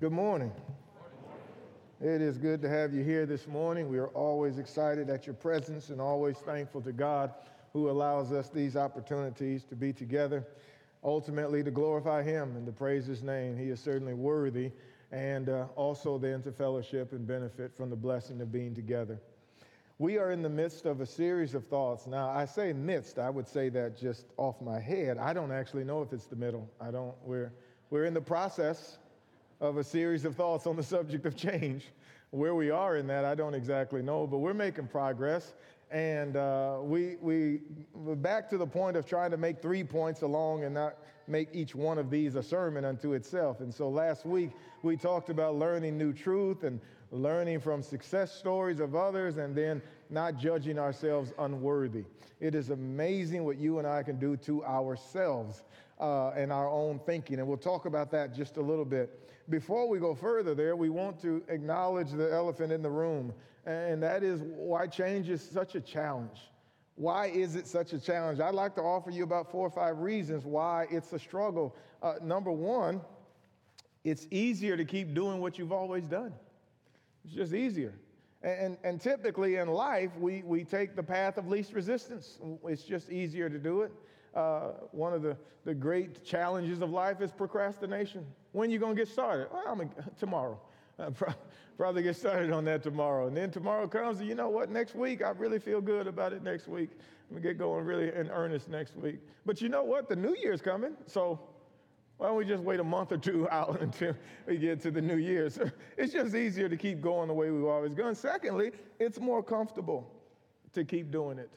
Good morning. It is good to have you here this morning. We are always excited at your presence and always thankful to God who allows us these opportunities to be together, ultimately to glorify Him and to praise His name. He is certainly worthy, and uh, also then to fellowship and benefit from the blessing of being together. We are in the midst of a series of thoughts. Now, I say midst, I would say that just off my head. I don't actually know if it's the middle. I don't, we're, we're in the process of a series of thoughts on the subject of change. Where we are in that, I don't exactly know, but we're making progress. And uh, we, we, we're back to the point of trying to make three points along and not make each one of these a sermon unto itself. And so last week, we talked about learning new truth and learning from success stories of others, and then not judging ourselves unworthy. It is amazing what you and I can do to ourselves uh, and our own thinking, and we'll talk about that just a little bit. Before we go further there, we want to acknowledge the elephant in the room, and that is why change is such a challenge. Why is it such a challenge? I'd like to offer you about four or five reasons why it's a struggle. Uh, number one, it's easier to keep doing what you've always done. It's just easier. And, and typically in life, we, we take the path of least resistance. It's just easier to do it. Uh, one of the, the great challenges of life is procrastination. When you going to get started? Well, I'm a, tomorrow. I'll probably get started on that tomorrow. And then tomorrow comes, and you know what? Next week, I really feel good about it next week. I'm going to get going really in earnest next week. But you know what? The new year's coming. So why don't we just wait a month or two out until we get to the new year? So it's just easier to keep going the way we've always gone. Secondly, it's more comfortable to keep doing it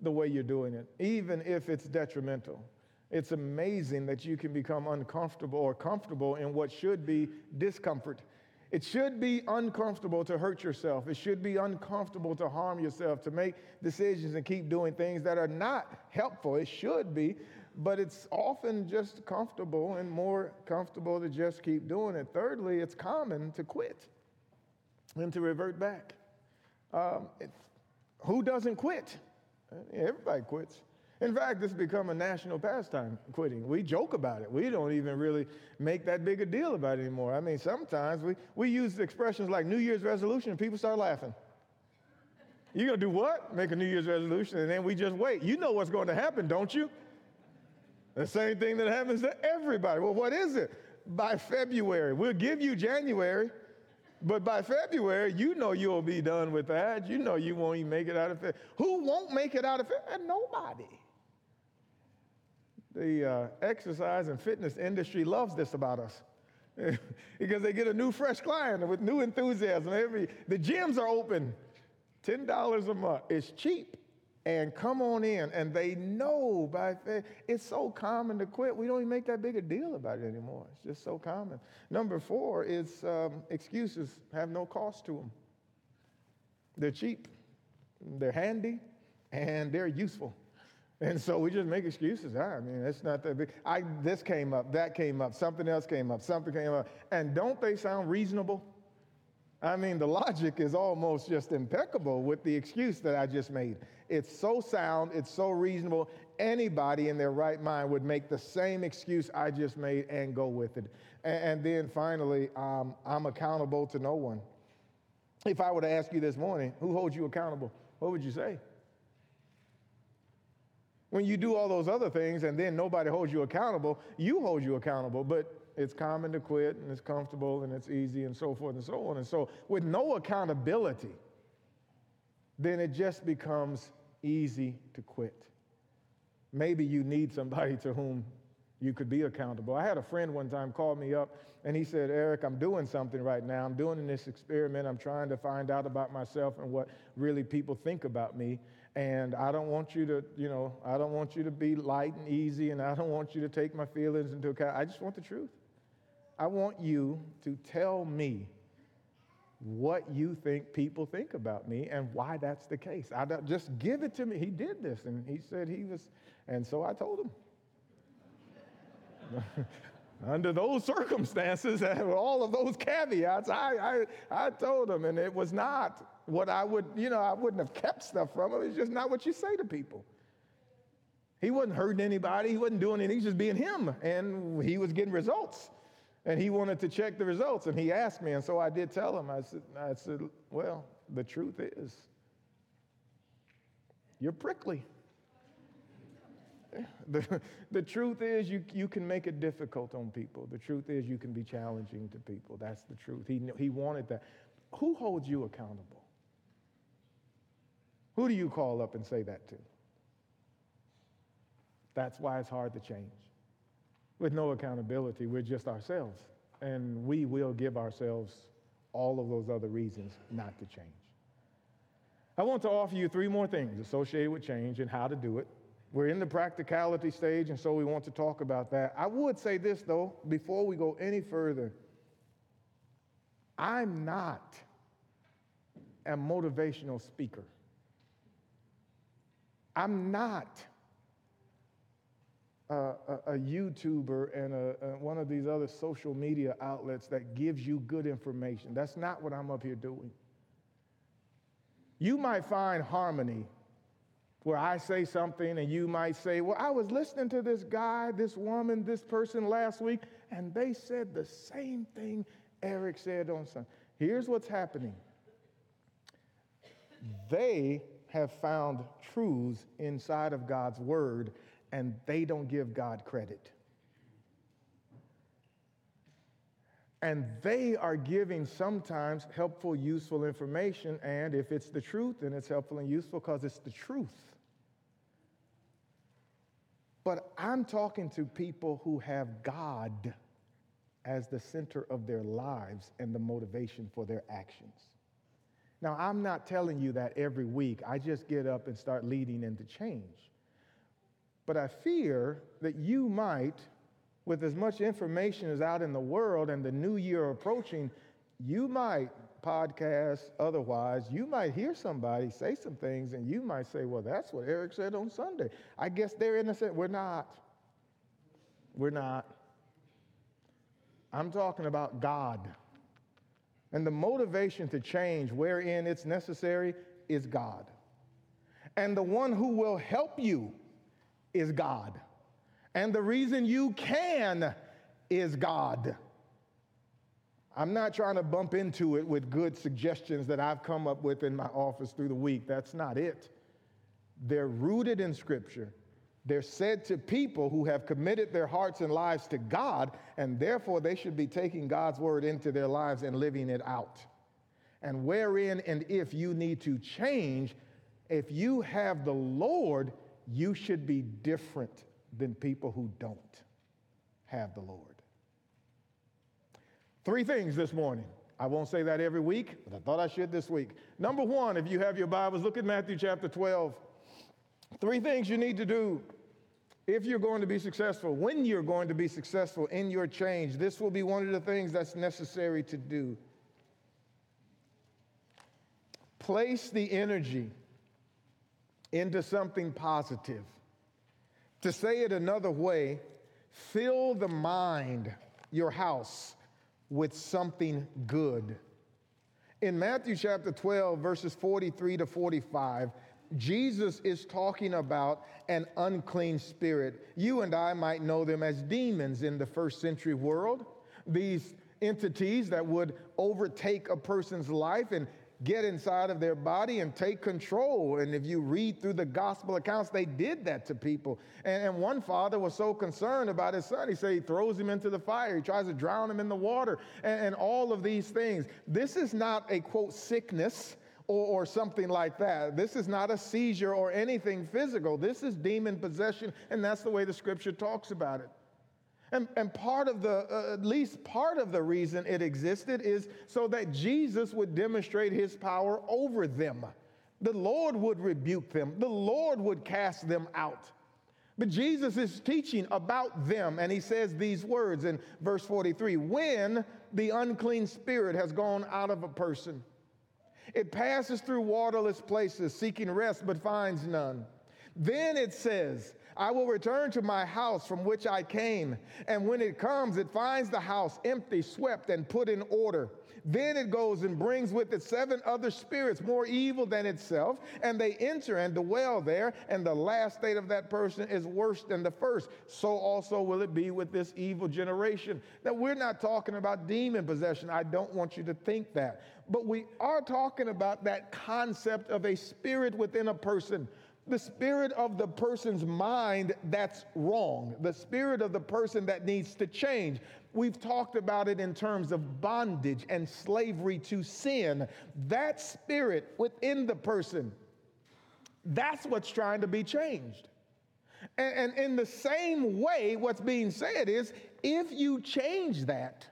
the way you're doing it, even if it's detrimental. It's amazing that you can become uncomfortable or comfortable in what should be discomfort. It should be uncomfortable to hurt yourself. It should be uncomfortable to harm yourself, to make decisions and keep doing things that are not helpful. It should be, but it's often just comfortable and more comfortable to just keep doing it. Thirdly, it's common to quit and to revert back. Um, who doesn't quit? Everybody quits. In fact, it's become a national pastime, quitting. We joke about it. We don't even really make that big a deal about it anymore. I mean, sometimes we, we use expressions like New Year's resolution and people start laughing. You're going to do what? Make a New Year's resolution, and then we just wait. You know what's going to happen, don't you? The same thing that happens to everybody. Well, what is it? By February. We'll give you January, but by February, you know you'll be done with that. You know you won't even make it out of February. Who won't make it out of February? Nobody. The uh, exercise and fitness industry loves this about us because they get a new, fresh client with new enthusiasm. Every the gyms are open, ten dollars a month. It's cheap and come on in. And they know by faith. It's so common to quit. We don't even make that big a deal about it anymore. It's just so common. Number four is um, excuses have no cost to them. They're cheap, they're handy, and they're useful. And so we just make excuses. Ah, I mean, it's not that big. I, this came up, that came up, something else came up, something came up. And don't they sound reasonable? I mean, the logic is almost just impeccable with the excuse that I just made. It's so sound, it's so reasonable. Anybody in their right mind would make the same excuse I just made and go with it. And, and then finally, um, I'm accountable to no one. If I were to ask you this morning, who holds you accountable? What would you say? When you do mm-hmm. all those other things and then nobody holds you accountable, you hold you accountable. But it's common to quit and it's comfortable and it's easy and so forth and so on. And so, with no accountability, then it just becomes easy to quit. Maybe you need somebody to whom you could be accountable. I had a friend one time call me up and he said, Eric, I'm doing something right now. I'm doing this experiment. I'm trying to find out about myself and what really people think about me. And I don't want you to, you know, I don't want you to be light and easy and I don't want you to take my feelings into account. I just want the truth. I want you to tell me what you think people think about me and why that's the case. I just give it to me. He did this, and he said he was, and so I told him. Under those circumstances, all of those caveats, I, I, I told him, and it was not what I would, you know, I wouldn't have kept stuff from him. It's just not what you say to people. He wasn't hurting anybody. He wasn't doing anything. He was just being him, and he was getting results. And he wanted to check the results, and he asked me, and so I did tell him. I said, I said Well, the truth is, you're prickly. The, the truth is, you, you can make it difficult on people. The truth is, you can be challenging to people. That's the truth. He, he wanted that. Who holds you accountable? Who do you call up and say that to? That's why it's hard to change. With no accountability, we're just ourselves. And we will give ourselves all of those other reasons not to change. I want to offer you three more things associated with change and how to do it. We're in the practicality stage, and so we want to talk about that. I would say this, though, before we go any further I'm not a motivational speaker. I'm not a, a, a YouTuber and a, one of these other social media outlets that gives you good information. That's not what I'm up here doing. You might find harmony where I say something and you might say, Well, I was listening to this guy, this woman, this person last week, and they said the same thing Eric said on Sunday. Here's what's happening they have found truths inside of God's word, and they don't give God credit. And they are giving sometimes helpful, useful information. And if it's the truth, then it's helpful and useful because it's the truth. But I'm talking to people who have God as the center of their lives and the motivation for their actions. Now, I'm not telling you that every week. I just get up and start leading into change. But I fear that you might with as much information as out in the world and the new year approaching, you might podcast otherwise, you might hear somebody say some things and you might say, well, that's what Eric said on Sunday. I guess they're innocent. We're not. We're not. I'm talking about God. And the motivation to change wherein it's necessary is God. And the one who will help you is God. And the reason you can is God. I'm not trying to bump into it with good suggestions that I've come up with in my office through the week. That's not it. They're rooted in Scripture. They're said to people who have committed their hearts and lives to God, and therefore they should be taking God's word into their lives and living it out. And wherein and if you need to change, if you have the Lord, you should be different than people who don't have the Lord. Three things this morning. I won't say that every week, but I thought I should this week. Number one, if you have your Bibles, look at Matthew chapter 12. Three things you need to do if you're going to be successful, when you're going to be successful in your change. This will be one of the things that's necessary to do. Place the energy into something positive. To say it another way, fill the mind, your house, with something good. In Matthew chapter 12, verses 43 to 45, Jesus is talking about an unclean spirit. You and I might know them as demons in the first century world. These entities that would overtake a person's life and get inside of their body and take control. And if you read through the gospel accounts, they did that to people. And, and, one father was so concerned about his son, he said he throws him into the fire, he tries to drown him in the water, and, and all of these things. This is not a quote sickness. Or, or something like that. This is not a seizure or anything physical. This is demon possession, and that's the way the scripture talks about it. And, and part of the, uh, at least part of the reason it existed is so that Jesus would demonstrate his power over them. The Lord would rebuke them, the Lord would cast them out. But Jesus is teaching about them, and he says these words in verse 43 When the unclean spirit has gone out of a person, it passes through waterless places, seeking rest, but finds none. Then it says, I will return to my house from which I came. And when it comes, it finds the house empty, swept, and put in order. Then it goes and brings with it seven other spirits more evil than itself, and they enter and dwell there, and the last state of that person is worse than the first. So also will it be with this evil generation. Now, we're not talking about demon possession. I don't want you to think that. But we are talking about that concept of a spirit within a person the spirit of the person's mind that's wrong, the spirit of the person that needs to change. We've talked about it in terms of bondage and slavery to sin. That spirit within the person, that's what's trying to be changed. And, and in the same way, what's being said is if you change that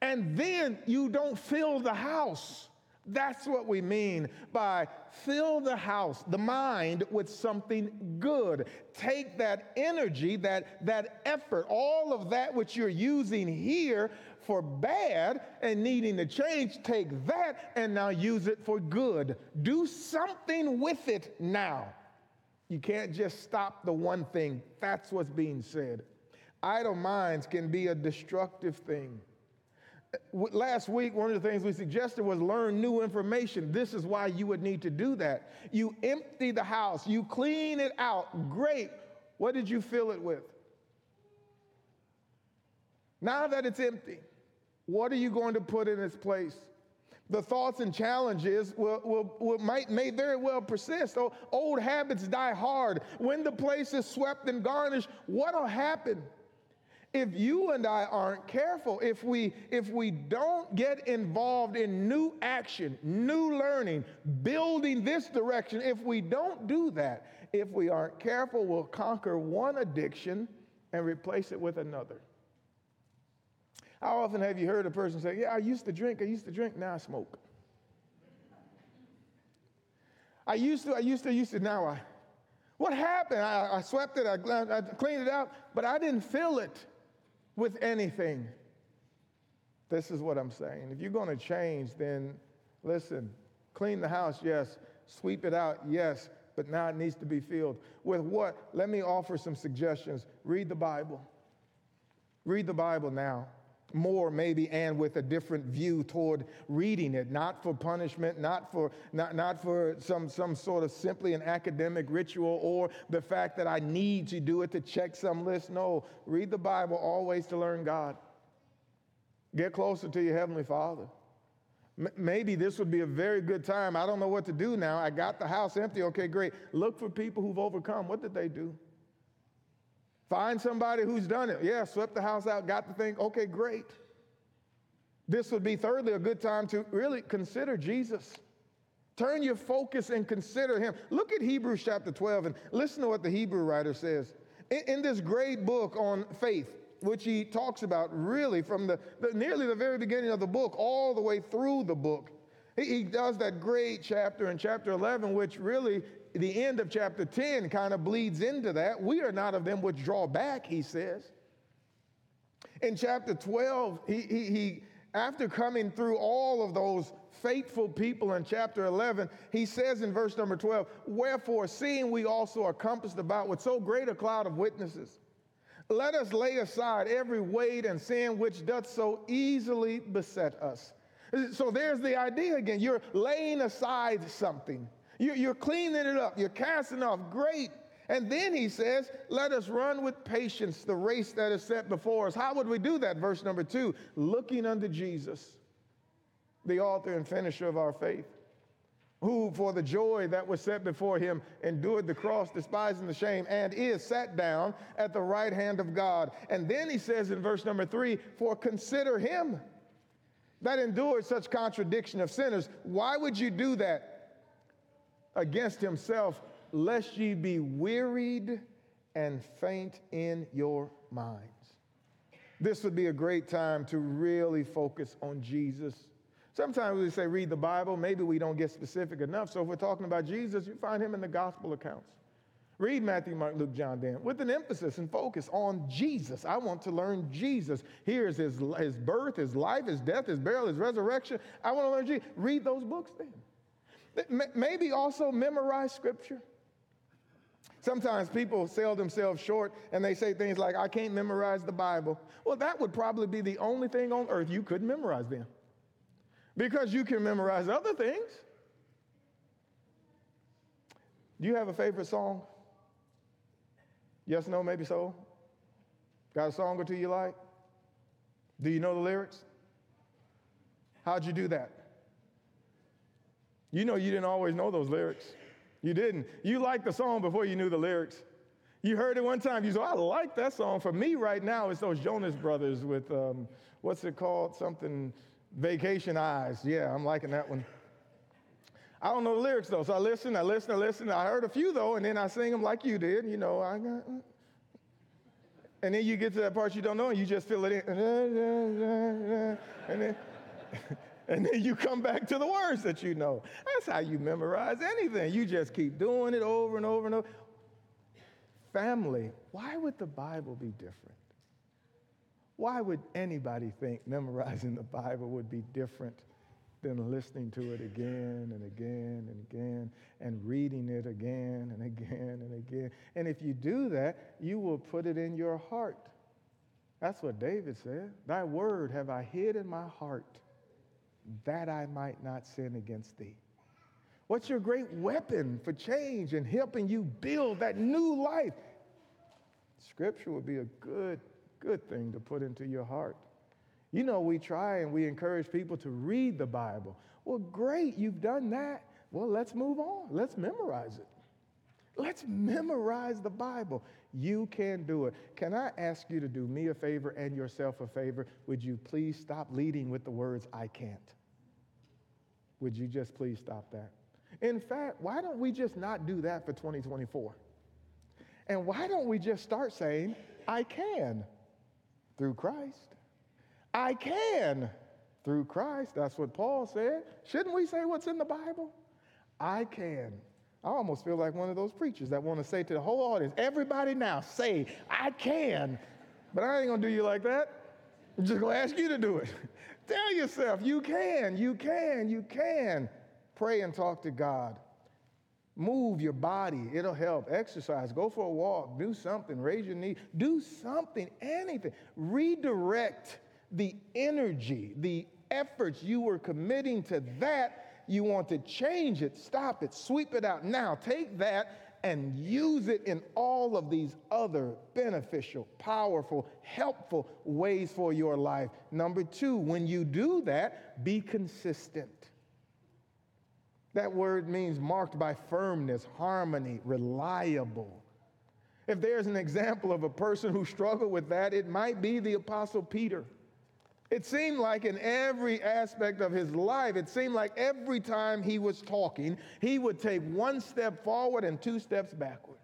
and then you don't fill the house, that's what we mean by fill the house, the mind, with something good. Take that energy, that, that effort, all of that which you're using here for bad and needing to change, take that and now use it for good. Do something with it now. You can't just stop the one thing. That's what's being said. Idle minds can be a destructive thing last week, one of the things we suggested was learn new information. This is why you would need to do that. You empty the house, you clean it out. Great. What did you fill it with? Now that it's empty, what are you going to put in its place? The thoughts and challenges will, will, will, might, may very well persist. Oh, old habits die hard. When the place is swept and garnished, what'll happen? If you and I aren't careful, if we if we don't get involved in new action, new learning, building this direction, if we don't do that, if we aren't careful, we'll conquer one addiction and replace it with another. How often have you heard a person say, "Yeah, I used to drink, I used to drink, now I smoke." I used to, I used to, used to, now I. What happened? I, I swept it, I, I cleaned it out, but I didn't fill it with anything. This is what I'm saying. If you're going to change, then listen, clean the house, yes. Sweep it out, yes. But now it needs to be filled. With what? Let me offer some suggestions. Read the Bible. Read the Bible now more maybe and with a different view toward reading it not for punishment not for not, not for some some sort of simply an academic ritual or the fact that i need to do it to check some list. No read the bible always to learn god. Get closer to your heavenly father. Maybe this would be a very good time. I don't know what to do now. I got the house empty. Okay great. Look for people who've overcome. What did they do Find somebody who's done it. Yeah, swept the house out, got the thing. Okay, great. This would be, thirdly, a good time to really consider Jesus. Turn your focus and consider him. Look at Hebrews chapter 12 and listen to what the Hebrew writer says. In, in this great book on faith, which he talks about really from the, the, nearly the very beginning of the book all the way through the book, he, he does that great chapter in chapter 11, which really the end of chapter 10 kind of bleeds into that. We are not of them which draw back, he says. In chapter 12, he, he, he after coming through all of those faithful people in chapter 11, he says in verse number 12, Wherefore, seeing we also are compassed about with so great a cloud of witnesses, let us lay aside every weight and sin which doth so easily beset us. So there's the idea again. You're laying aside something. You're cleaning it up. You're casting off. Great. And then he says, Let us run with patience the race that is set before us. How would we do that? Verse number two looking unto Jesus, the author and finisher of our faith, who for the joy that was set before him endured the cross, despising the shame, and is sat down at the right hand of God. And then he says in verse number three, For consider him that endured such contradiction of sinners. Why would you do that? Against himself, lest ye be wearied and faint in your minds. This would be a great time to really focus on Jesus. Sometimes we say read the Bible, maybe we don't get specific enough. So if we're talking about Jesus, you find him in the gospel accounts. Read Matthew, Mark, Luke, John, Dan with an emphasis and focus on Jesus. I want to learn Jesus. Here's his, his birth, his life, his death, his burial, his resurrection. I want to learn Jesus. Read those books then. Maybe also memorize scripture. Sometimes people sell themselves short and they say things like, I can't memorize the Bible. Well, that would probably be the only thing on earth you couldn't memorize then. because you can memorize other things. Do you have a favorite song? Yes, no, maybe so. Got a song or two you like? Do you know the lyrics? How'd you do that? You know you didn't always know those lyrics. You didn't. You liked the song before you knew the lyrics. You heard it one time, you said, I like that song. For me right now, it's those Jonas Brothers with, um, what's it called? Something, Vacation Eyes. Yeah, I'm liking that one. I don't know the lyrics though, so I listen, I listen, I listen. I heard a few though, and then I sing them like you did. You know, I got, and then you get to that part you don't know, and you just fill it in, and then, and then you come back to the words that you know. That's how you memorize anything. You just keep doing it over and over and over. Family, why would the Bible be different? Why would anybody think memorizing the Bible would be different than listening to it again and again and again and reading it again and again and again? And if you do that, you will put it in your heart. That's what David said. Thy word have I hid in my heart that I might not sin against thee. What's your great weapon for change and helping you build that new life? Scripture would be a good, good thing to put into your heart. You know, we try and we encourage people to read the Bible. Well, great, you've done that. Well, let's move on. Let's memorize it. Let's memorize the Bible. You can do it. Can I ask you to do me a favor and yourself a favor? Would you please stop leading with the words, I can't? Would you just please stop that? In fact, why don't we just not do that for 2024? And why don't we just start saying, I can through Christ? I can through Christ. That's what Paul said. Shouldn't we say what's in the Bible? I can. I almost feel like one of those preachers that want to say to the whole audience, everybody now say, I can. But I ain't going to do you like that. I'm just going to ask you to do it. Tell yourself, you can, you can, you can. Pray and talk to God. Move your body, it'll help. Exercise, go for a walk, do something, raise your knee, do something, anything. Redirect the energy, the efforts you were committing to that. You want to change it, stop it, sweep it out. Now, take that and use it in all of these other beneficial, powerful, helpful ways for your life. Number two, when you do that, be consistent. That word means marked by firmness, harmony, reliable. If there's an example of a person who struggled with that, it might be the Apostle Peter. It seemed like in every aspect of his life, it seemed like every time he was talking, he would take one step forward and two steps backward.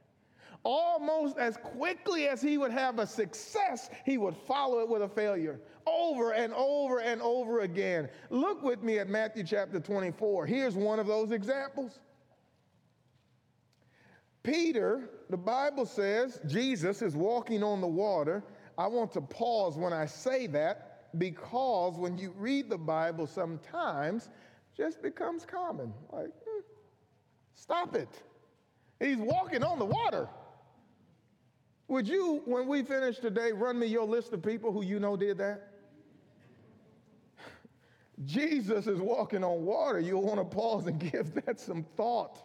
Almost as quickly as he would have a success, he would follow it with a failure over and over and over again. Look with me at Matthew chapter 24. Here's one of those examples. Peter, the Bible says, Jesus is walking on the water. I want to pause when I say that because when you read the Bible, sometimes just becomes common. Like, hmm, stop it. He's walking on the water. Would you, when we finish today, run me your list of people who you know did that? Jesus is walking on water. You'll want to pause and give that some thought.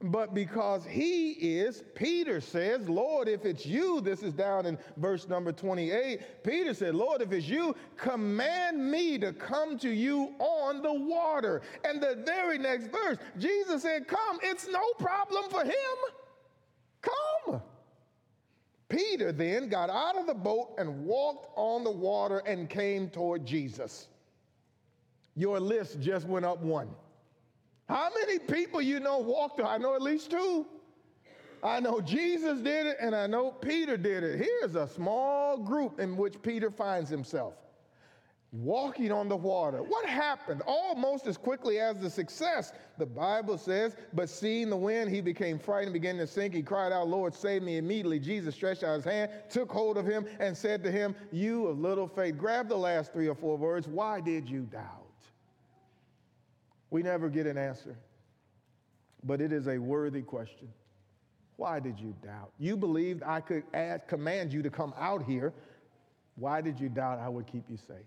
But because he is, Peter says, Lord, if it's you, this is down in verse number 28. Peter said, Lord, if it's you, command me to come to you on the water. And the very next verse, Jesus said, Come. It's no problem for him. Come. Peter then got out of the boat and walked on the water and came toward Jesus. Your list just went up one. How many people you know walked? I know at least two. I know Jesus did it and I know Peter did it. Here's a small group in which Peter finds himself walking on the water. What happened? Almost as quickly as the success, the Bible says, but seeing the wind, he became frightened, began to sink. He cried out, Lord, save me. Immediately, Jesus stretched out his hand, took hold of him, and said to him, You of little faith. Grab the last three or four words. Why did you doubt? We never get an answer, but it is a worthy question. Why did you doubt? You believed I could command you to come out here. Why did you doubt I would keep you safe?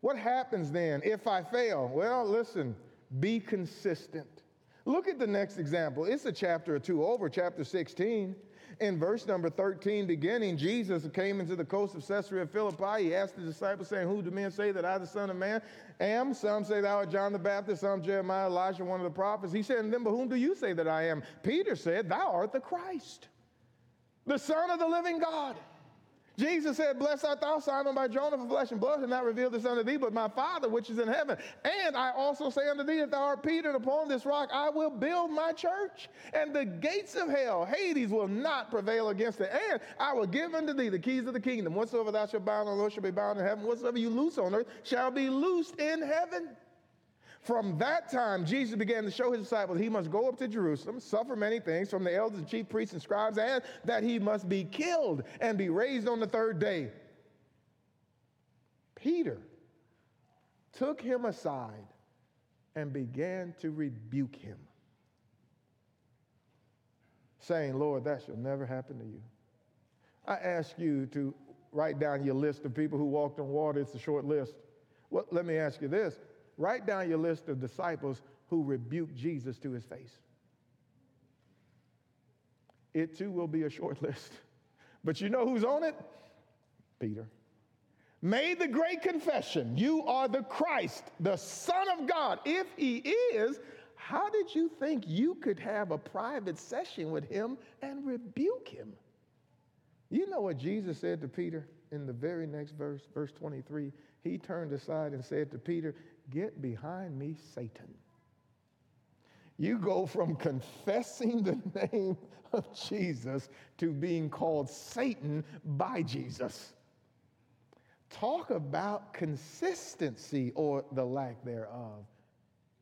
What happens then if I fail? Well, listen, be consistent. Look at the next example. It's a chapter or two over, chapter 16. In verse number 13, beginning, Jesus came into the coast of Caesarea Philippi. He asked the disciples, saying, Who do men say that I, the Son of Man, am? Some say thou art John the Baptist, some Jeremiah, Elijah, one of the prophets. He said, And then, but whom do you say that I am? Peter said, Thou art the Christ, the Son of the living God. Jesus said, Blessed art thou, Simon Barjona, for flesh and blood has not revealed this unto thee, but my Father which is in heaven. And I also say unto thee that thou art Peter, and upon this rock I will build my church, and the gates of hell, Hades, will not prevail against it. And I will give unto thee the keys of the kingdom. Whatsoever thou shalt bind on earth shall be bound in heaven. Whatsoever you loose on earth shall be loosed in heaven. From that time, Jesus began to show his disciples he must go up to Jerusalem, suffer many things from the elders, chief priests, and scribes, and that he must be killed and be raised on the third day. Peter took him aside and began to rebuke him, saying, Lord, that shall never happen to you. I ask you to write down your list of people who walked on water. It's a short list. Well, let me ask you this Write down your list of disciples who rebuked Jesus to his face. It too will be a short list. But you know who's on it? Peter. Made the great confession You are the Christ, the Son of God. If he is, how did you think you could have a private session with him and rebuke him? You know what Jesus said to Peter in the very next verse, verse 23? He turned aside and said to Peter, Get behind me, Satan. You go from confessing the name of Jesus to being called Satan by Jesus. Talk about consistency or the lack thereof.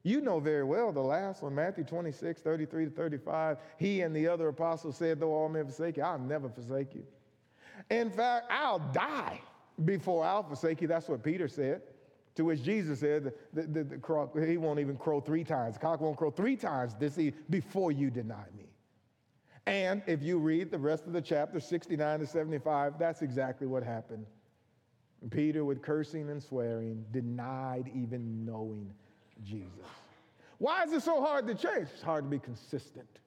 You know very well the last one, Matthew 26, 33 to 35. He and the other apostles said, Though all men forsake you, I'll never forsake you. In fact, I'll die before I'll forsake you. That's what Peter said. To which Jesus said, the, the, the he won't even crow three times. The cock won't crow three times this eve before you deny me. And if you read the rest of the chapter, 69 to 75, that's exactly what happened. Peter, with cursing and swearing, denied even knowing Jesus. Why is it so hard to change? It's hard to be consistent.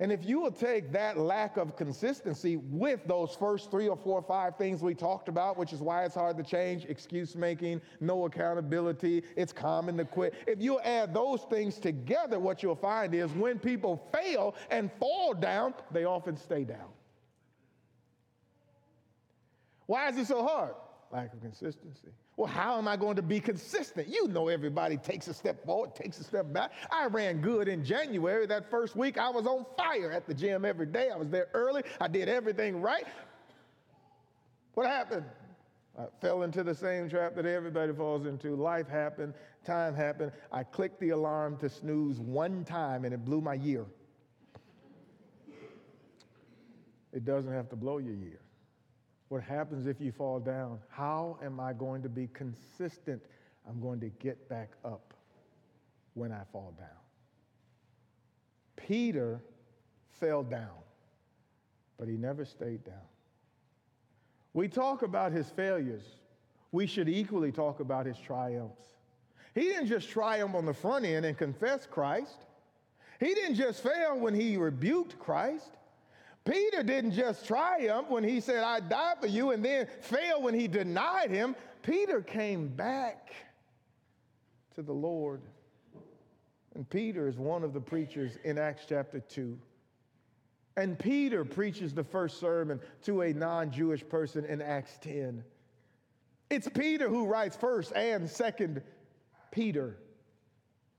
And if you will take that lack of consistency with those first three or four or five things we talked about, which is why it's hard to change excuse making, no accountability, it's common to quit. If you add those things together, what you'll find is when people fail and fall down, they often stay down. Why is it so hard? Lack of consistency. Well, how am I going to be consistent? You know, everybody takes a step forward, takes a step back. I ran good in January. That first week, I was on fire at the gym every day. I was there early. I did everything right. What happened? I fell into the same trap that everybody falls into. Life happened, time happened. I clicked the alarm to snooze one time and it blew my year. It doesn't have to blow your year. What happens if you fall down? How am I going to be consistent? I'm going to get back up when I fall down. Peter fell down, but he never stayed down. We talk about his failures. We should equally talk about his triumphs. He didn't just triumph on the front end and confess Christ. He didn't just fail when he rebuked Christ. Peter didn't just triumph when he said, I died for you, and then fail when he denied him. Peter came back to the Lord. And Peter is one of the preachers in Acts chapter 2. And Peter preaches the first sermon to a non Jewish person in Acts 10. It's Peter who writes first and second Peter.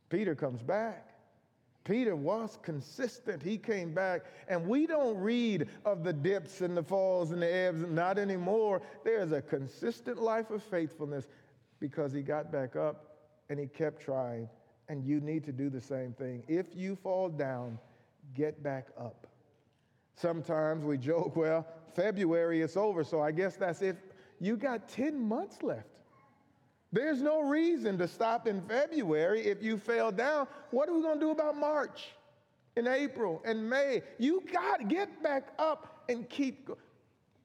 Peter comes back. Peter was consistent. He came back, and we don't read of the dips and the falls and the ebbs, not anymore. There's a consistent life of faithfulness because he got back up and he kept trying. And you need to do the same thing. If you fall down, get back up. Sometimes we joke, well, February is over, so I guess that's it. You got 10 months left. There's no reason to stop in February if you fell down. What are we going to do about March and April and May? You got to get back up and keep going.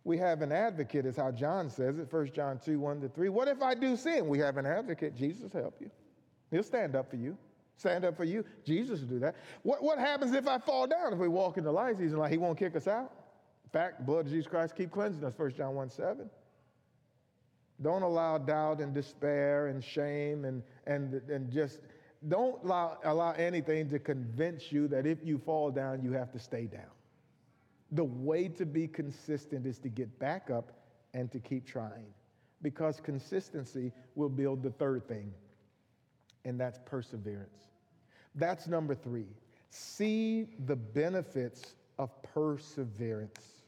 We have an advocate, is how John says it, 1 John 2 1 to 3. What if I do sin? We have an advocate. Jesus help you. He'll stand up for you. Stand up for you. Jesus will do that. What, what happens if I fall down? If we walk in the light, he's like, he won't kick us out. In fact, blood of Jesus Christ keep cleansing us, 1 John 1 7. Don't allow doubt and despair and shame and, and, and just don't allow, allow anything to convince you that if you fall down, you have to stay down. The way to be consistent is to get back up and to keep trying because consistency will build the third thing, and that's perseverance. That's number three. See the benefits of perseverance.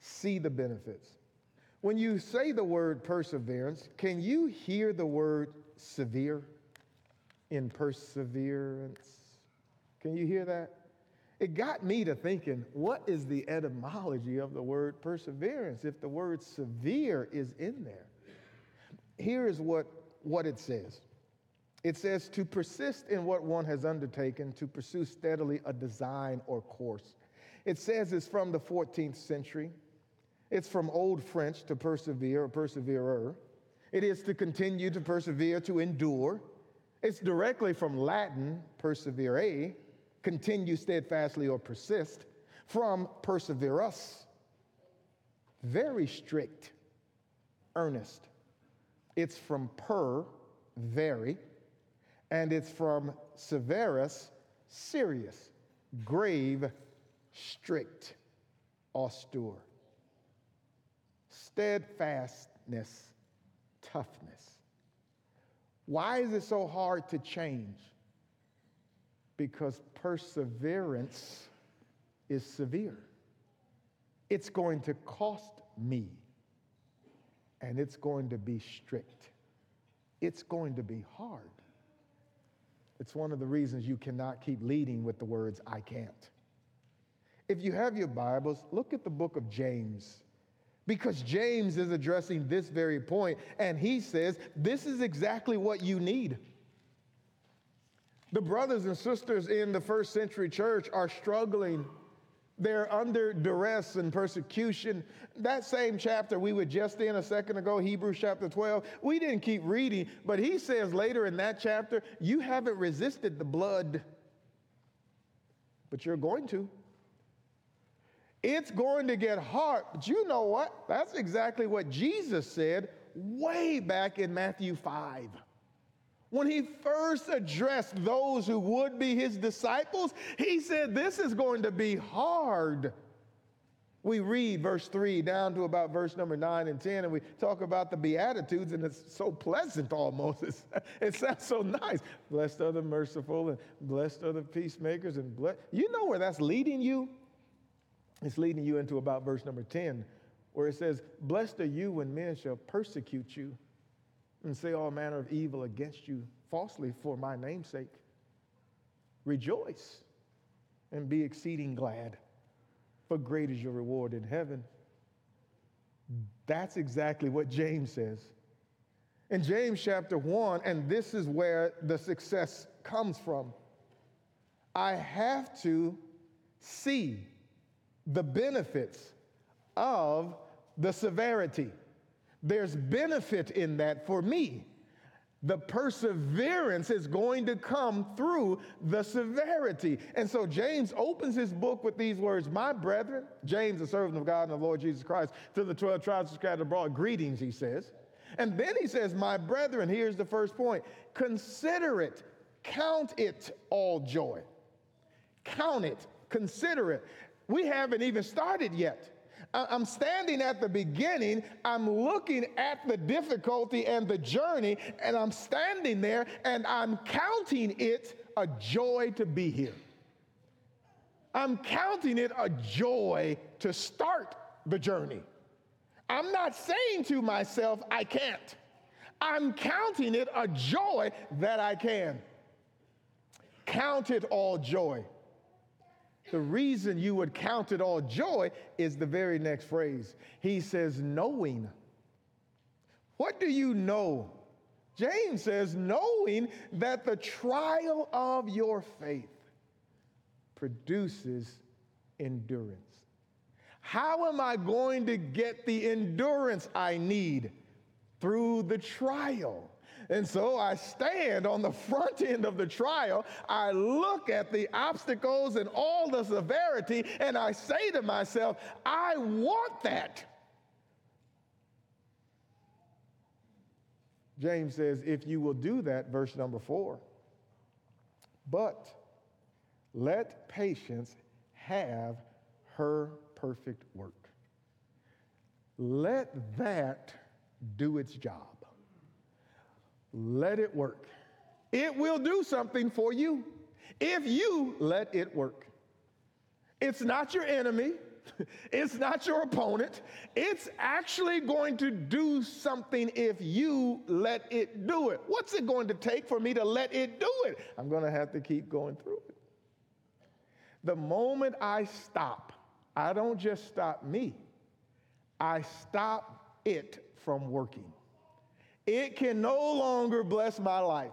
See the benefits. When you say the word perseverance, can you hear the word severe in perseverance? Can you hear that? It got me to thinking, what is the etymology of the word perseverance if the word severe is in there? Here is what, what it says it says to persist in what one has undertaken, to pursue steadily a design or course. It says it's from the 14th century. It's from Old French to persevere or perseverer. It is to continue to persevere, to endure. It's directly from Latin, perseverare, continue steadfastly or persist, from perseverus. Very strict, earnest. It's from per, very, and it's from severus, serious, grave, strict, austere steadfastness, toughness. Why is it so hard to change? Because perseverance is severe. It's going to cost me, and it's going to be strict. It's going to be hard. It's one of the reasons you cannot keep leading with the words, I can't. If you have your Bibles, look at the book of James. Because James is addressing this very point, and he says, This is exactly what you need. The brothers and sisters in the first century church are struggling. They're under duress and persecution. That same chapter we were just in a second ago, Hebrews chapter 12, we didn't keep reading, but he says later in that chapter, You haven't resisted the blood, but you're going to. It's going to get hard. But you know what? That's exactly what Jesus said way back in Matthew 5. When he first addressed those who would be his disciples, he said, This is going to be hard. We read verse 3 down to about verse number 9 and 10, and we talk about the Beatitudes, and it's so pleasant almost. It's, it sounds so nice. Blessed are the merciful, and blessed are the peacemakers, and blessed. You know where that's leading you? It's leading you into about verse number 10, where it says, Blessed are you when men shall persecute you and say all manner of evil against you falsely for my name's sake. Rejoice and be exceeding glad, for great is your reward in heaven. That's exactly what James says. In James chapter 1, and this is where the success comes from, I have to see the benefits of the severity. There's benefit in that for me. The perseverance is going to come through the severity. And so James opens his book with these words My brethren, James, a servant of God and the Lord Jesus Christ, to the 12 tribes scattered abroad, greetings, he says. And then he says, My brethren, here's the first point consider it, count it all joy. Count it, consider it. We haven't even started yet. I'm standing at the beginning. I'm looking at the difficulty and the journey, and I'm standing there and I'm counting it a joy to be here. I'm counting it a joy to start the journey. I'm not saying to myself, I can't. I'm counting it a joy that I can. Count it all joy. The reason you would count it all joy is the very next phrase. He says, knowing. What do you know? James says, knowing that the trial of your faith produces endurance. How am I going to get the endurance I need? Through the trial. And so I stand on the front end of the trial. I look at the obstacles and all the severity, and I say to myself, I want that. James says, if you will do that, verse number four, but let patience have her perfect work. Let that do its job. Let it work. It will do something for you if you let it work. It's not your enemy. It's not your opponent. It's actually going to do something if you let it do it. What's it going to take for me to let it do it? I'm going to have to keep going through it. The moment I stop, I don't just stop me, I stop it from working. It can no longer bless my life.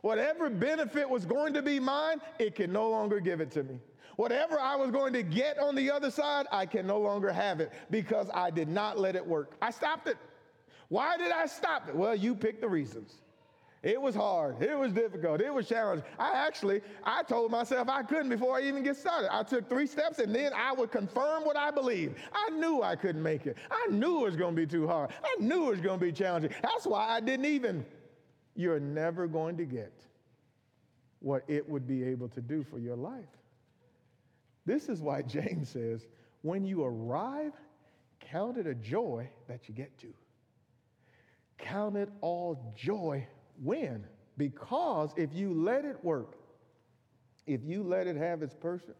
Whatever benefit was going to be mine, it can no longer give it to me. Whatever I was going to get on the other side, I can no longer have it because I did not let it work. I stopped it. Why did I stop it? Well, you pick the reasons. It was hard. It was difficult. It was challenging. I actually, I told myself I couldn't before I even get started. I took three steps and then I would confirm what I believed. I knew I couldn't make it. I knew it was going to be too hard. I knew it was going to be challenging. That's why I didn't even. You're never going to get what it would be able to do for your life. This is why James says, when you arrive, count it a joy that you get to. Count it all joy when? Because if you let it work, if you let it have its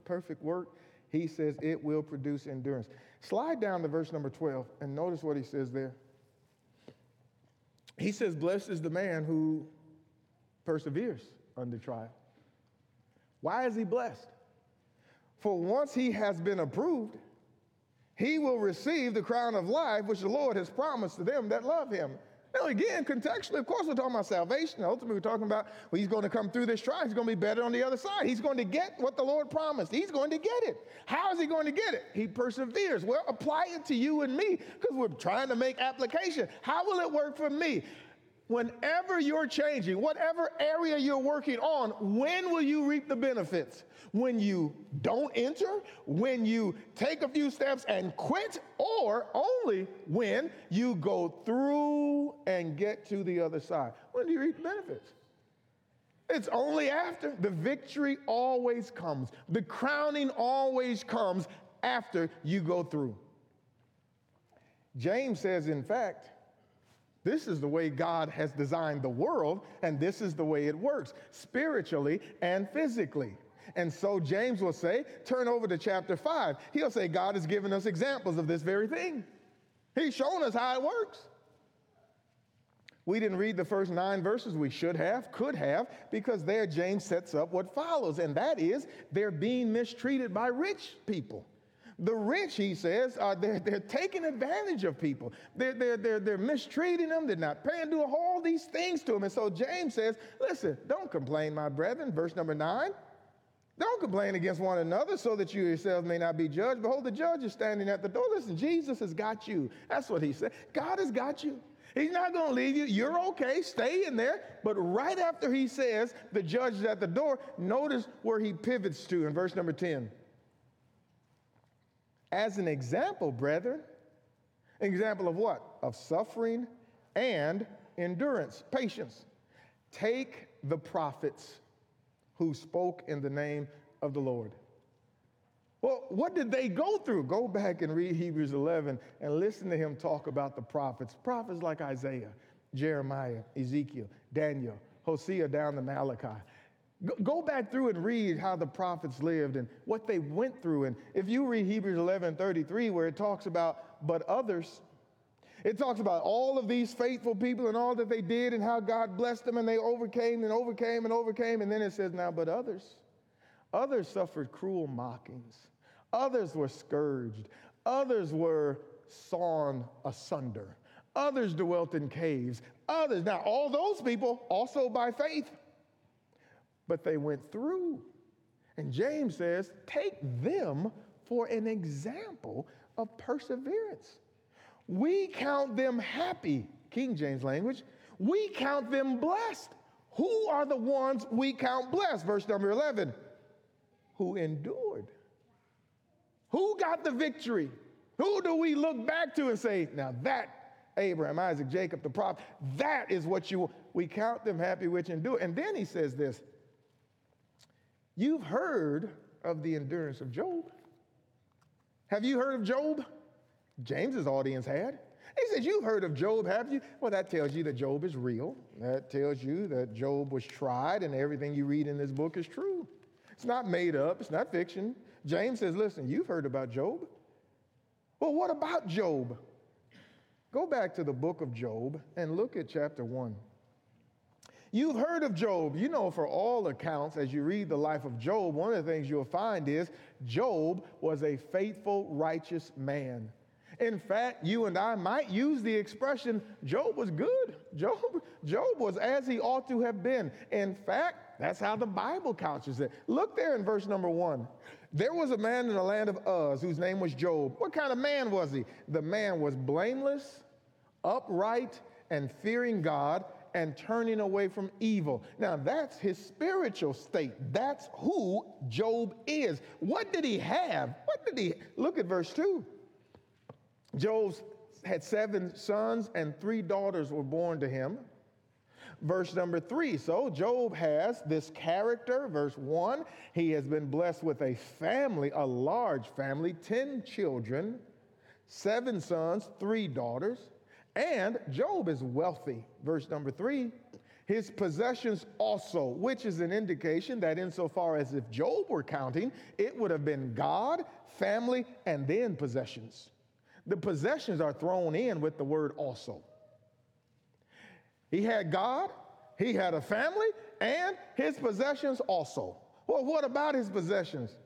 perfect work, he says it will produce endurance. Slide down to verse number 12 and notice what he says there. He says, Blessed is the man who perseveres under trial. Why is he blessed? For once he has been approved, he will receive the crown of life which the Lord has promised to them that love him. Now, again, contextually, of course, we're talking about salvation. Ultimately, we're talking about well, he's going to come through this trial. He's going to be better on the other side. He's going to get what the Lord promised. He's going to get it. How is he going to get it? He perseveres. Well, apply it to you and me because we're trying to make application. How will it work for me? Whenever you're changing, whatever area you're working on, when will you reap the benefits? When you don't enter, when you take a few steps and quit, or only when you go through and get to the other side. When do you reap the benefits? It's only after. The victory always comes, the crowning always comes after you go through. James says, in fact, this is the way God has designed the world, and this is the way it works spiritually and physically. And so James will say, turn over to chapter 5. He'll say, God has given us examples of this very thing. He's shown us how it works. We didn't read the first nine verses. We should have, could have, because there James sets up what follows, and that is they're being mistreated by rich people. The rich, he says, are they're, they're taking advantage of people. They're, they're, they're, they're mistreating them. They're not paying, doing all these things to them. And so James says, listen, don't complain, my brethren. Verse number nine. Don't complain against one another so that you yourselves may not be judged. Behold, the judge is standing at the door. Listen, Jesus has got you. That's what he said. God has got you. He's not going to leave you. You're okay. Stay in there. But right after he says the judge is at the door, notice where he pivots to in verse number 10 as an example, brethren. An example of what? Of suffering and endurance, patience. Take the prophets who spoke in the name of the Lord. Well, what did they go through? Go back and read Hebrews 11 and listen to him talk about the prophets. Prophets like Isaiah, Jeremiah, Ezekiel, Daniel, Hosea down to Malachi. Go back through and read how the prophets lived and what they went through. And if you read Hebrews 11 33, where it talks about, but others, it talks about all of these faithful people and all that they did and how God blessed them and they overcame and overcame and overcame. And then it says, now, but others, others suffered cruel mockings, others were scourged, others were sawn asunder, others dwelt in caves, others. Now, all those people also by faith but they went through. And James says, take them for an example of perseverance. We count them happy, King James language. We count them blessed. Who are the ones we count blessed? Verse number 11. Who endured. Who got the victory? Who do we look back to and say, now that Abraham, Isaac, Jacob, the prophet, that is what you, we count them happy which endure. And then he says this You've heard of the endurance of Job. Have you heard of Job? James's audience had. He says, You've heard of Job, have you? Well, that tells you that Job is real. That tells you that Job was tried and everything you read in this book is true. It's not made up, it's not fiction. James says, Listen, you've heard about Job. Well, what about Job? Go back to the book of Job and look at chapter 1. You've heard of Job. You know, for all accounts, as you read the life of Job, one of the things you'll find is Job was a faithful, righteous man. In fact, you and I might use the expression Job was good. Job, Job was as he ought to have been. In fact, that's how the Bible couches it. Look there in verse number one. There was a man in the land of Uz whose name was Job. What kind of man was he? The man was blameless, upright, and fearing God and turning away from evil. Now, that's his spiritual state. That's who Job is. What did he have? What did he look at verse 2? Job had seven sons and three daughters were born to him. Verse number three. So Job has this character. Verse one, he has been blessed with a family, a large family, 10 children, seven sons, three daughters. And Job is wealthy. Verse number three, his possessions also, which is an indication that insofar as if Job were counting, it would have been God, family, and then possessions. The possessions are thrown in with the word also. He had God, he had a family, and his possessions also. Well, what about his possessions?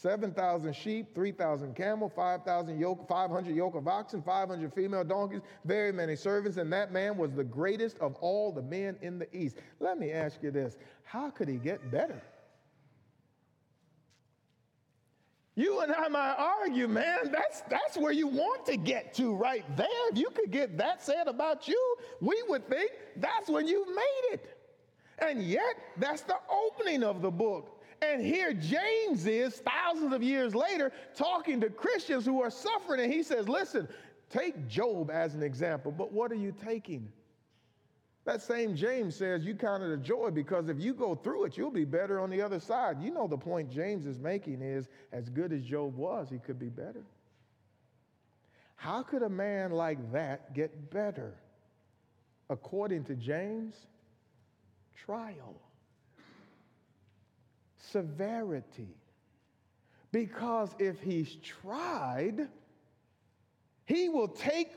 7,000 sheep, 3,000 camel, 5,000 yoke, 500 yoke of oxen, 500 female donkeys, very many servants, and that man was the greatest of all the men in the east. Let me ask you this how could he get better? You and I might argue, man, that's, that's where you want to get to right there. If you could get that said about you, we would think that's when you've made it. And yet, that's the opening of the book. And here James is, thousands of years later, talking to Christians who are suffering. And he says, Listen, take Job as an example, but what are you taking? That same James says you count it a joy because if you go through it, you'll be better on the other side. You know, the point James is making is as good as Job was, he could be better. How could a man like that get better? According to James, trial severity. Because if he's tried, he will take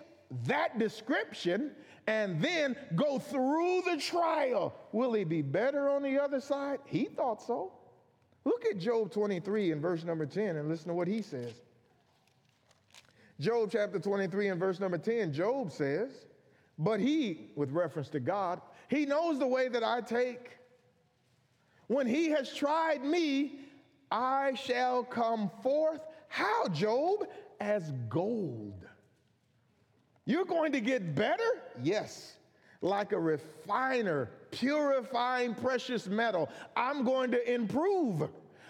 that description and then go through the trial. Will he be better on the other side? He thought so. Look at Job 23 and verse number 10 and listen to what he says. Job chapter 23 and verse number 10, Job says, But he, with reference to God, he knows the way that I take. When he has tried me, I shall come forth. How, Job? As gold. You're going to get better? Yes. Like a refiner purifying precious metal. I'm going to improve.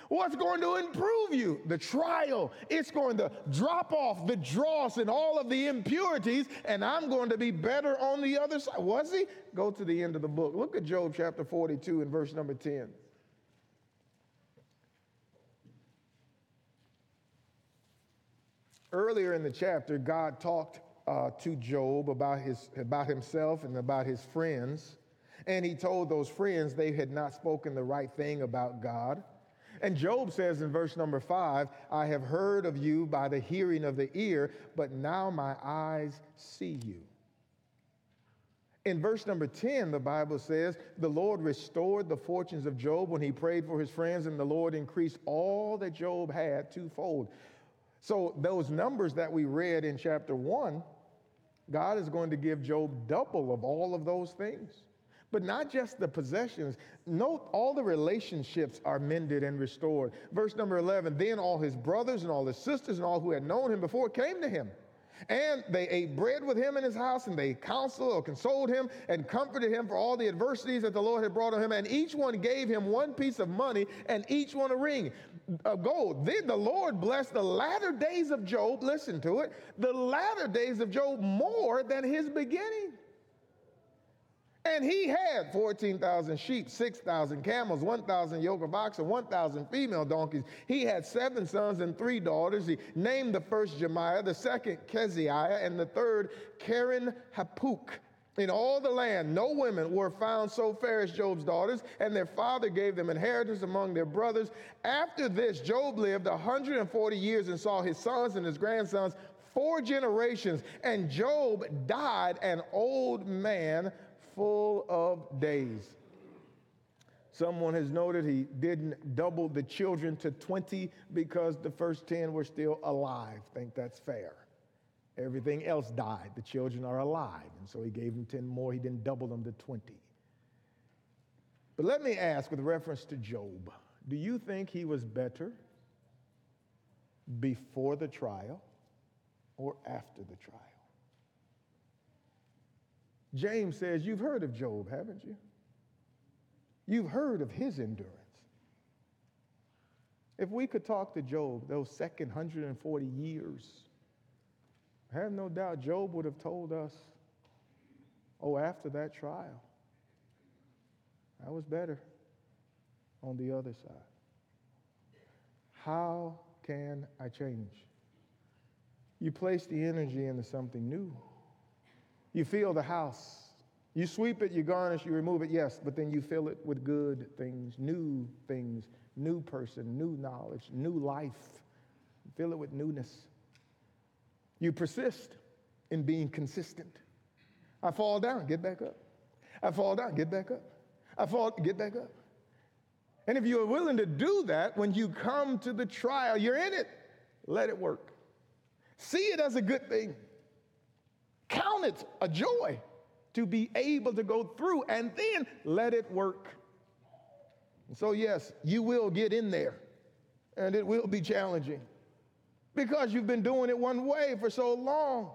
What's going to improve you? The trial. It's going to drop off the dross and all of the impurities, and I'm going to be better on the other side. Was he? Go to the end of the book. Look at Job chapter 42 and verse number 10. Earlier in the chapter, God talked uh, to Job about, his, about himself and about his friends. And he told those friends they had not spoken the right thing about God. And Job says in verse number five, I have heard of you by the hearing of the ear, but now my eyes see you. In verse number 10, the Bible says, The Lord restored the fortunes of Job when he prayed for his friends, and the Lord increased all that Job had twofold. So, those numbers that we read in chapter one, God is going to give Job double of all of those things. but not just the possessions. Note all the relationships are mended and restored. Verse number 11 Then all his brothers and all his sisters and all who had known him before came to him. And they ate bread with him in his house, and they counseled or consoled him and comforted him for all the adversities that the Lord had brought on him. And each one gave him one piece of money, and each one a ring of gold. Then the Lord blessed the latter days of Job, listen to it, the latter days of Job more than his beginning. And he had 14,000 sheep, 6,000 camels, 1,000 yoke of oxen, 1,000 female donkeys. He had seven sons and three daughters. He named the first Jemimah, the second Keziah, and the third Keren Happuch. In all the land, no women were found so fair as Job's daughters, and their father gave them inheritance among their brothers. After this, Job lived 140 years and saw his sons and his grandsons four generations, and Job died an old man full of days. Someone has noted he didn't double the children to 20 because the first 10 were still alive. Think that's fair. Everything else died. The children are alive. And so he gave them 10 more. He didn't double them to 20. But let me ask, with reference to Job, do you think he was better before the trial or after the trial? James says, You've heard of Job, haven't you? You've heard of his endurance. If we could talk to Job those second 140 years, I have no doubt Job would have told us, oh, after that trial, I was better on the other side. How can I change? You place the energy into something new. You fill the house. You sweep it, you garnish, you remove it, yes, but then you fill it with good things, new things, new person, new knowledge, new life. Fill it with newness. You persist in being consistent. I fall down, get back up. I fall down, get back up. I fall, get back up. And if you are willing to do that, when you come to the trial, you're in it. Let it work. See it as a good thing. Count it a joy to be able to go through and then let it work. So, yes, you will get in there and it will be challenging because you've been doing it one way for so long.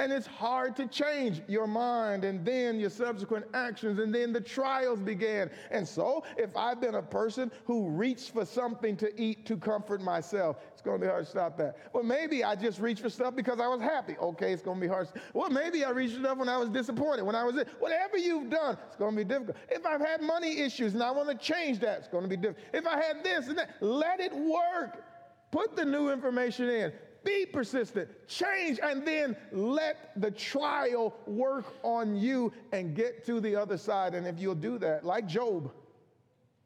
And it's hard to change your mind and then your subsequent actions, and then the trials began. And so, if I've been a person who reached for something to eat to comfort myself, it's to be hard to stop that. Well, maybe I just reached for stuff because I was happy. Okay, it's to be hard. Well, maybe I reached for stuff when I was disappointed, when I was, whatever you've done, it's to be difficult. If I've had money issues and I want to change that, it's to be difficult. If I had this and that, let it work. Put the new information in be persistent, change, and then let the trial work on you and get to the other side. And if you'll do that, like Job,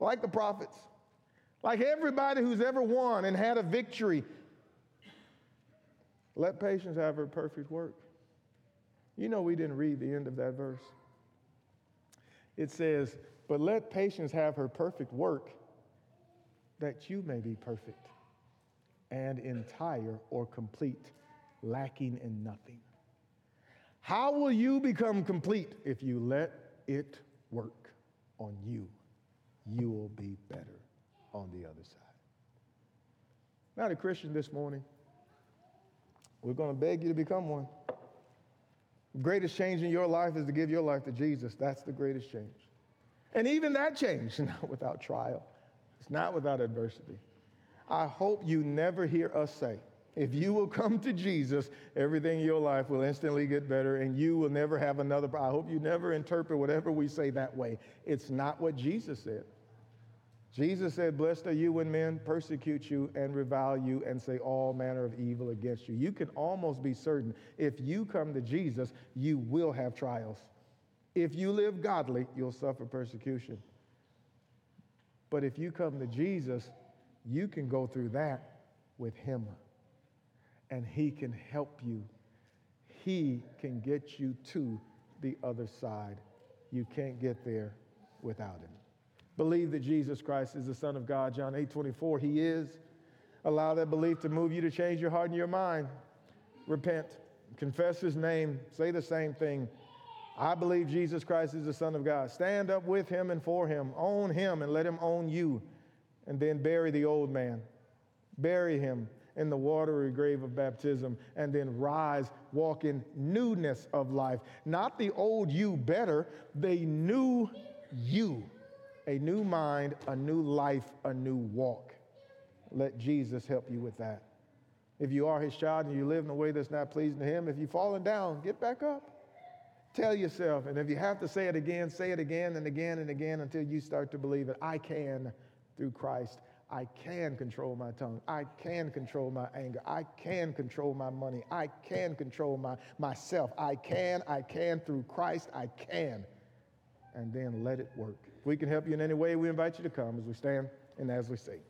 like the prophets, like everybody who's ever won and had a victory, let patience have her perfect work. You know, we didn't read the end of that verse. It says, But let patience have her perfect work, that you may be perfect and entire or complete, lacking in nothing. How will you become complete if you let it work on you? You will be better on the other side. Not a Christian this morning. We're going to beg you to become one. The greatest change in your life is to give your life to Jesus. That's the greatest change. And even that change is not without trial, it's not without adversity. I hope you never hear us say, if you will come to Jesus, everything in your life will instantly get better and you will never have another. I hope you never interpret whatever we say that way. It's not what Jesus said. Jesus said, Blessed are you when men persecute you and revile you and say all manner of evil against you. You can almost be certain if you come to Jesus, you will have trials. If you live godly, you'll suffer persecution. But if you come to Jesus, you can go through that with Him, and He can help you. He can get you to the other side. You can't get there without Him. Believe that Jesus Christ is the Son of God. John 8 24, He is. Allow that belief to move you to change your heart and your mind. Repent, confess His name, say the same thing, I believe Jesus Christ is the Son of God. Stand up with him and for him. Own him and let him own you. And then bury the old man. Bury him in the watery grave of baptism and then rise, walk in newness of life. Not the old you better, the new you. A new mind, a new life, a new walk. Let Jesus help you with that. If you are his child and you live in a way that's not pleasing to him, if you've fallen down, get back up. Tell yourself, and if you have to say it again, say it again and again and again until you start to believe it. I can through Christ. I can control my tongue. I can control my anger. I can control my money. I can control my, myself. I can, I can through Christ. I can. And then let it work. If we can help you in any way, we invite you to come as we stand and as we sing.